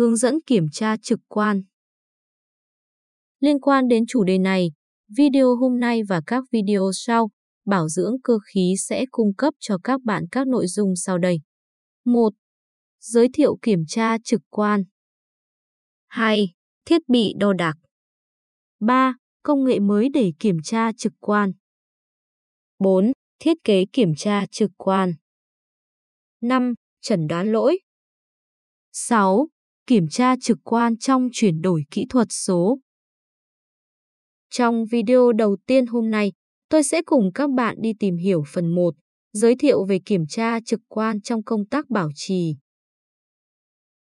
hướng dẫn kiểm tra trực quan. Liên quan đến chủ đề này, video hôm nay và các video sau, bảo dưỡng cơ khí sẽ cung cấp cho các bạn các nội dung sau đây. 1. Giới thiệu kiểm tra trực quan. 2. Thiết bị đo đạc. 3. Công nghệ mới để kiểm tra trực quan. 4. Thiết kế kiểm tra trực quan. 5. Chẩn đoán lỗi. 6. Kiểm tra trực quan trong chuyển đổi kỹ thuật số. Trong video đầu tiên hôm nay, tôi sẽ cùng các bạn đi tìm hiểu phần 1, giới thiệu về kiểm tra trực quan trong công tác bảo trì.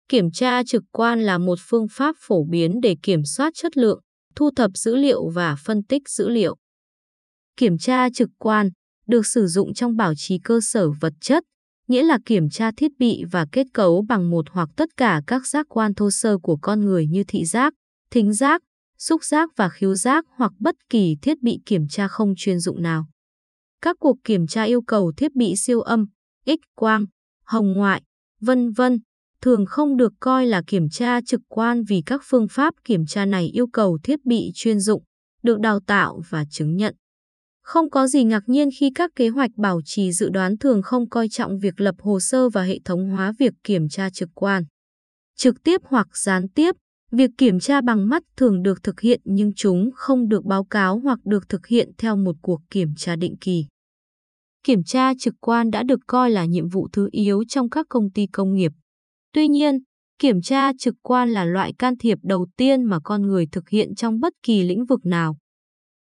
Kiểm tra trực quan là một phương pháp phổ biến để kiểm soát chất lượng, thu thập dữ liệu và phân tích dữ liệu. Kiểm tra trực quan được sử dụng trong bảo trì cơ sở vật chất, nghĩa là kiểm tra thiết bị và kết cấu bằng một hoặc tất cả các giác quan thô sơ của con người như thị giác, thính giác, xúc giác và khiếu giác hoặc bất kỳ thiết bị kiểm tra không chuyên dụng nào. Các cuộc kiểm tra yêu cầu thiết bị siêu âm, X-quang, hồng ngoại, vân vân thường không được coi là kiểm tra trực quan vì các phương pháp kiểm tra này yêu cầu thiết bị chuyên dụng, được đào tạo và chứng nhận. Không có gì ngạc nhiên khi các kế hoạch bảo trì dự đoán thường không coi trọng việc lập hồ sơ và hệ thống hóa việc kiểm tra trực quan. Trực tiếp hoặc gián tiếp, việc kiểm tra bằng mắt thường được thực hiện nhưng chúng không được báo cáo hoặc được thực hiện theo một cuộc kiểm tra định kỳ. Kiểm tra trực quan đã được coi là nhiệm vụ thứ yếu trong các công ty công nghiệp. Tuy nhiên, kiểm tra trực quan là loại can thiệp đầu tiên mà con người thực hiện trong bất kỳ lĩnh vực nào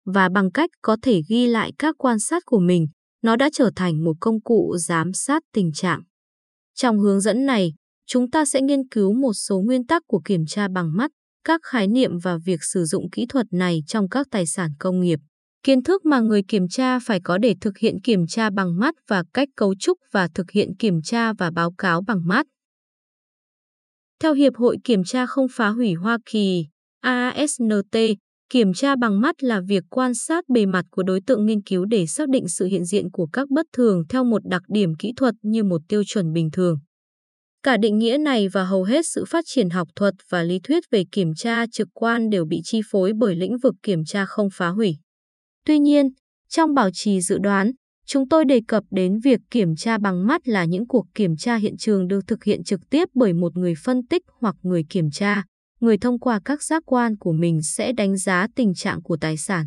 và bằng cách có thể ghi lại các quan sát của mình, nó đã trở thành một công cụ giám sát tình trạng. Trong hướng dẫn này, chúng ta sẽ nghiên cứu một số nguyên tắc của kiểm tra bằng mắt, các khái niệm và việc sử dụng kỹ thuật này trong các tài sản công nghiệp. Kiến thức mà người kiểm tra phải có để thực hiện kiểm tra bằng mắt và cách cấu trúc và thực hiện kiểm tra và báo cáo bằng mắt. Theo Hiệp hội Kiểm tra không phá hủy Hoa Kỳ, ASNT, Kiểm tra bằng mắt là việc quan sát bề mặt của đối tượng nghiên cứu để xác định sự hiện diện của các bất thường theo một đặc điểm kỹ thuật như một tiêu chuẩn bình thường. Cả định nghĩa này và hầu hết sự phát triển học thuật và lý thuyết về kiểm tra trực quan đều bị chi phối bởi lĩnh vực kiểm tra không phá hủy. Tuy nhiên, trong bảo trì dự đoán, chúng tôi đề cập đến việc kiểm tra bằng mắt là những cuộc kiểm tra hiện trường được thực hiện trực tiếp bởi một người phân tích hoặc người kiểm tra người thông qua các giác quan của mình sẽ đánh giá tình trạng của tài sản.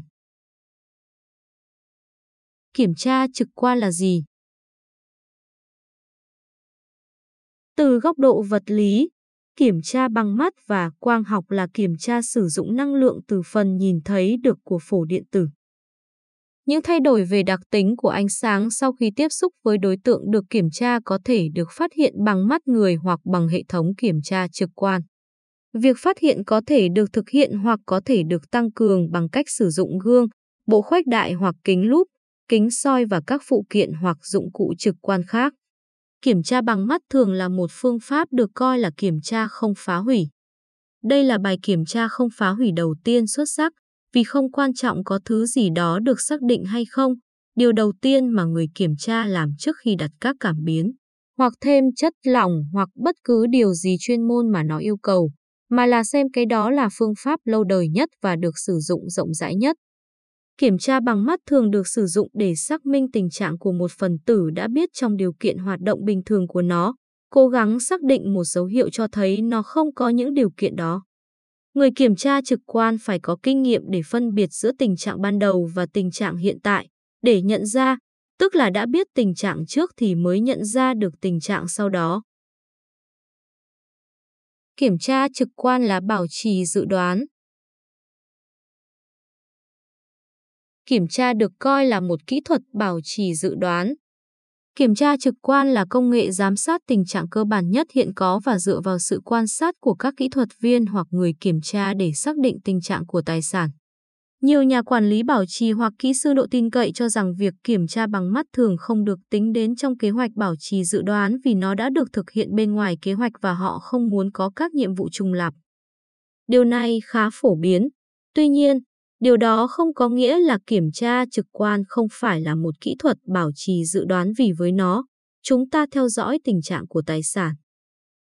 Kiểm tra trực quan là gì? Từ góc độ vật lý, kiểm tra bằng mắt và quang học là kiểm tra sử dụng năng lượng từ phần nhìn thấy được của phổ điện tử. Những thay đổi về đặc tính của ánh sáng sau khi tiếp xúc với đối tượng được kiểm tra có thể được phát hiện bằng mắt người hoặc bằng hệ thống kiểm tra trực quan. Việc phát hiện có thể được thực hiện hoặc có thể được tăng cường bằng cách sử dụng gương, bộ khuếch đại hoặc kính lúp, kính soi và các phụ kiện hoặc dụng cụ trực quan khác. Kiểm tra bằng mắt thường là một phương pháp được coi là kiểm tra không phá hủy. Đây là bài kiểm tra không phá hủy đầu tiên xuất sắc, vì không quan trọng có thứ gì đó được xác định hay không, điều đầu tiên mà người kiểm tra làm trước khi đặt các cảm biến, hoặc thêm chất lỏng hoặc bất cứ điều gì chuyên môn mà nó yêu cầu mà là xem cái đó là phương pháp lâu đời nhất và được sử dụng rộng rãi nhất. Kiểm tra bằng mắt thường được sử dụng để xác minh tình trạng của một phần tử đã biết trong điều kiện hoạt động bình thường của nó, cố gắng xác định một dấu hiệu cho thấy nó không có những điều kiện đó. Người kiểm tra trực quan phải có kinh nghiệm để phân biệt giữa tình trạng ban đầu và tình trạng hiện tại, để nhận ra, tức là đã biết tình trạng trước thì mới nhận ra được tình trạng sau đó. Kiểm tra trực quan là bảo trì dự đoán. Kiểm tra được coi là một kỹ thuật bảo trì dự đoán. Kiểm tra trực quan là công nghệ giám sát tình trạng cơ bản nhất hiện có và dựa vào sự quan sát của các kỹ thuật viên hoặc người kiểm tra để xác định tình trạng của tài sản. Nhiều nhà quản lý bảo trì hoặc kỹ sư độ tin cậy cho rằng việc kiểm tra bằng mắt thường không được tính đến trong kế hoạch bảo trì dự đoán vì nó đã được thực hiện bên ngoài kế hoạch và họ không muốn có các nhiệm vụ trùng lặp. Điều này khá phổ biến. Tuy nhiên, điều đó không có nghĩa là kiểm tra trực quan không phải là một kỹ thuật bảo trì dự đoán vì với nó, chúng ta theo dõi tình trạng của tài sản.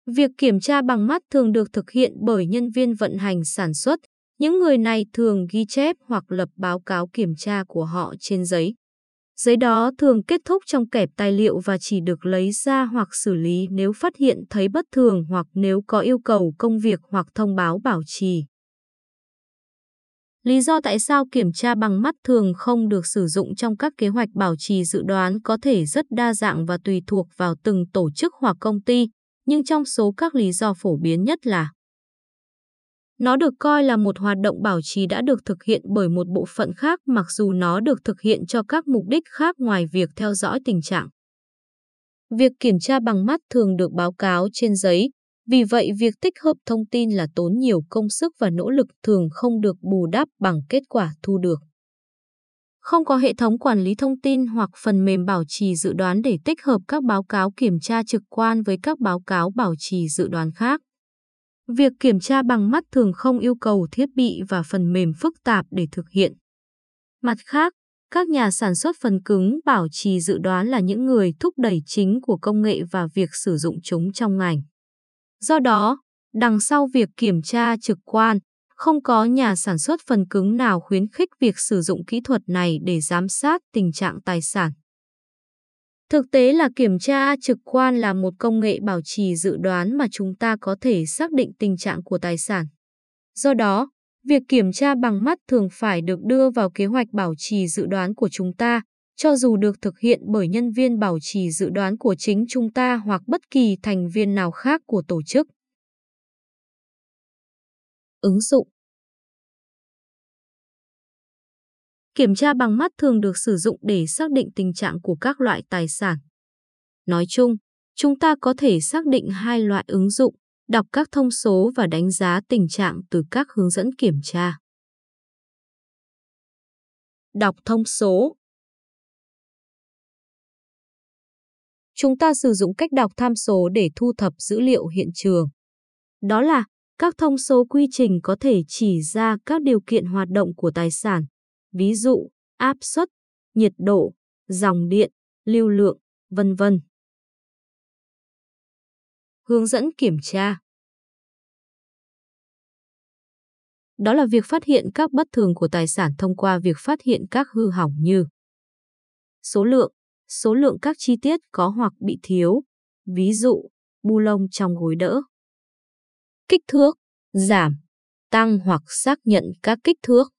Việc kiểm tra bằng mắt thường được thực hiện bởi nhân viên vận hành sản xuất. Những người này thường ghi chép hoặc lập báo cáo kiểm tra của họ trên giấy. Giấy đó thường kết thúc trong kẹp tài liệu và chỉ được lấy ra hoặc xử lý nếu phát hiện thấy bất thường hoặc nếu có yêu cầu công việc hoặc thông báo bảo trì. Lý do tại sao kiểm tra bằng mắt thường không được sử dụng trong các kế hoạch bảo trì dự đoán có thể rất đa dạng và tùy thuộc vào từng tổ chức hoặc công ty, nhưng trong số các lý do phổ biến nhất là nó được coi là một hoạt động bảo trì đã được thực hiện bởi một bộ phận khác mặc dù nó được thực hiện cho các mục đích khác ngoài việc theo dõi tình trạng. Việc kiểm tra bằng mắt thường được báo cáo trên giấy, vì vậy việc tích hợp thông tin là tốn nhiều công sức và nỗ lực thường không được bù đắp bằng kết quả thu được. Không có hệ thống quản lý thông tin hoặc phần mềm bảo trì dự đoán để tích hợp các báo cáo kiểm tra trực quan với các báo cáo bảo trì dự đoán khác. Việc kiểm tra bằng mắt thường không yêu cầu thiết bị và phần mềm phức tạp để thực hiện. Mặt khác, các nhà sản xuất phần cứng bảo trì dự đoán là những người thúc đẩy chính của công nghệ và việc sử dụng chúng trong ngành. Do đó, đằng sau việc kiểm tra trực quan, không có nhà sản xuất phần cứng nào khuyến khích việc sử dụng kỹ thuật này để giám sát tình trạng tài sản. Thực tế là kiểm tra trực quan là một công nghệ bảo trì dự đoán mà chúng ta có thể xác định tình trạng của tài sản. Do đó, việc kiểm tra bằng mắt thường phải được đưa vào kế hoạch bảo trì dự đoán của chúng ta, cho dù được thực hiện bởi nhân viên bảo trì dự đoán của chính chúng ta hoặc bất kỳ thành viên nào khác của tổ chức. Ứng dụng Kiểm tra bằng mắt thường được sử dụng để xác định tình trạng của các loại tài sản. Nói chung, chúng ta có thể xác định hai loại ứng dụng, đọc các thông số và đánh giá tình trạng từ các hướng dẫn kiểm tra. Đọc thông số Chúng ta sử dụng cách đọc tham số để thu thập dữ liệu hiện trường. Đó là các thông số quy trình có thể chỉ ra các điều kiện hoạt động của tài sản, ví dụ áp suất, nhiệt độ, dòng điện, lưu lượng, vân vân. Hướng dẫn kiểm tra Đó là việc phát hiện các bất thường của tài sản thông qua việc phát hiện các hư hỏng như số lượng, số lượng các chi tiết có hoặc bị thiếu, ví dụ bu lông trong gối đỡ. Kích thước, giảm, tăng hoặc xác nhận các kích thước.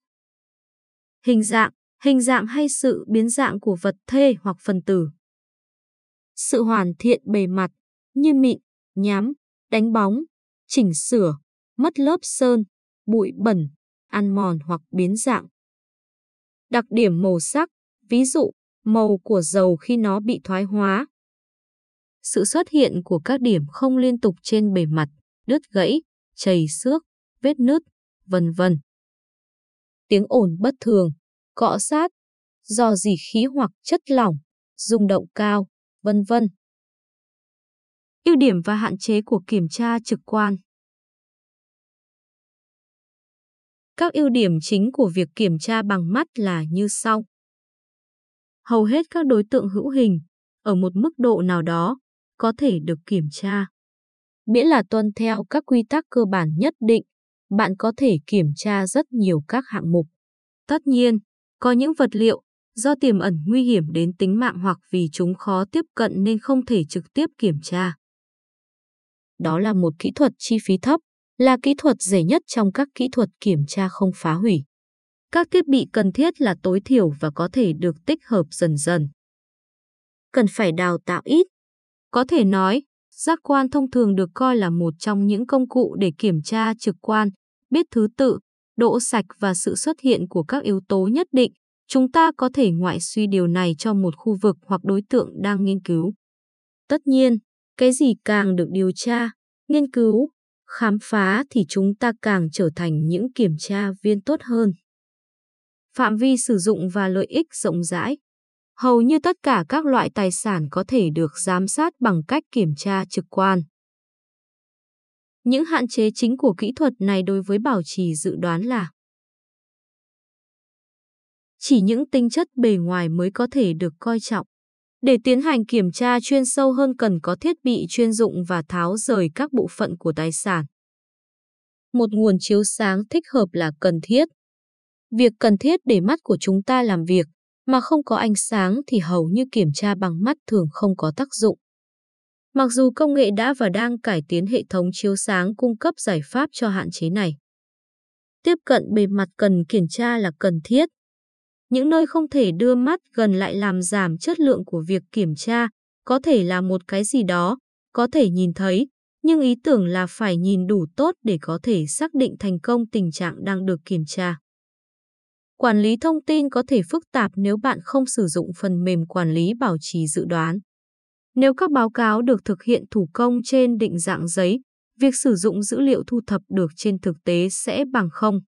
Hình dạng, hình dạng hay sự biến dạng của vật thể hoặc phần tử. Sự hoàn thiện bề mặt, như mịn, nhám, đánh bóng, chỉnh sửa, mất lớp sơn, bụi bẩn, ăn mòn hoặc biến dạng. Đặc điểm màu sắc, ví dụ màu của dầu khi nó bị thoái hóa. Sự xuất hiện của các điểm không liên tục trên bề mặt, đứt gãy, chảy xước, vết nứt, vân vân. Tiếng ồn bất thường, cọ sát, do dỉ khí hoặc chất lỏng, rung động cao, vân vân. Ưu điểm và hạn chế của kiểm tra trực quan. Các ưu điểm chính của việc kiểm tra bằng mắt là như sau hầu hết các đối tượng hữu hình, ở một mức độ nào đó, có thể được kiểm tra. Miễn là tuân theo các quy tắc cơ bản nhất định, bạn có thể kiểm tra rất nhiều các hạng mục. Tất nhiên, có những vật liệu, do tiềm ẩn nguy hiểm đến tính mạng hoặc vì chúng khó tiếp cận nên không thể trực tiếp kiểm tra. Đó là một kỹ thuật chi phí thấp, là kỹ thuật rẻ nhất trong các kỹ thuật kiểm tra không phá hủy. Các thiết bị cần thiết là tối thiểu và có thể được tích hợp dần dần. Cần phải đào tạo ít. Có thể nói, giác quan thông thường được coi là một trong những công cụ để kiểm tra trực quan, biết thứ tự, độ sạch và sự xuất hiện của các yếu tố nhất định. Chúng ta có thể ngoại suy điều này cho một khu vực hoặc đối tượng đang nghiên cứu. Tất nhiên, cái gì càng được điều tra, nghiên cứu, khám phá thì chúng ta càng trở thành những kiểm tra viên tốt hơn phạm vi sử dụng và lợi ích rộng rãi. Hầu như tất cả các loại tài sản có thể được giám sát bằng cách kiểm tra trực quan. Những hạn chế chính của kỹ thuật này đối với bảo trì dự đoán là chỉ những tính chất bề ngoài mới có thể được coi trọng. Để tiến hành kiểm tra chuyên sâu hơn cần có thiết bị chuyên dụng và tháo rời các bộ phận của tài sản. Một nguồn chiếu sáng thích hợp là cần thiết. Việc cần thiết để mắt của chúng ta làm việc, mà không có ánh sáng thì hầu như kiểm tra bằng mắt thường không có tác dụng. Mặc dù công nghệ đã và đang cải tiến hệ thống chiếu sáng cung cấp giải pháp cho hạn chế này. Tiếp cận bề mặt cần kiểm tra là cần thiết. Những nơi không thể đưa mắt gần lại làm giảm chất lượng của việc kiểm tra, có thể là một cái gì đó, có thể nhìn thấy, nhưng ý tưởng là phải nhìn đủ tốt để có thể xác định thành công tình trạng đang được kiểm tra. Quản lý thông tin có thể phức tạp nếu bạn không sử dụng phần mềm quản lý bảo trì dự đoán. Nếu các báo cáo được thực hiện thủ công trên định dạng giấy, việc sử dụng dữ liệu thu thập được trên thực tế sẽ bằng không.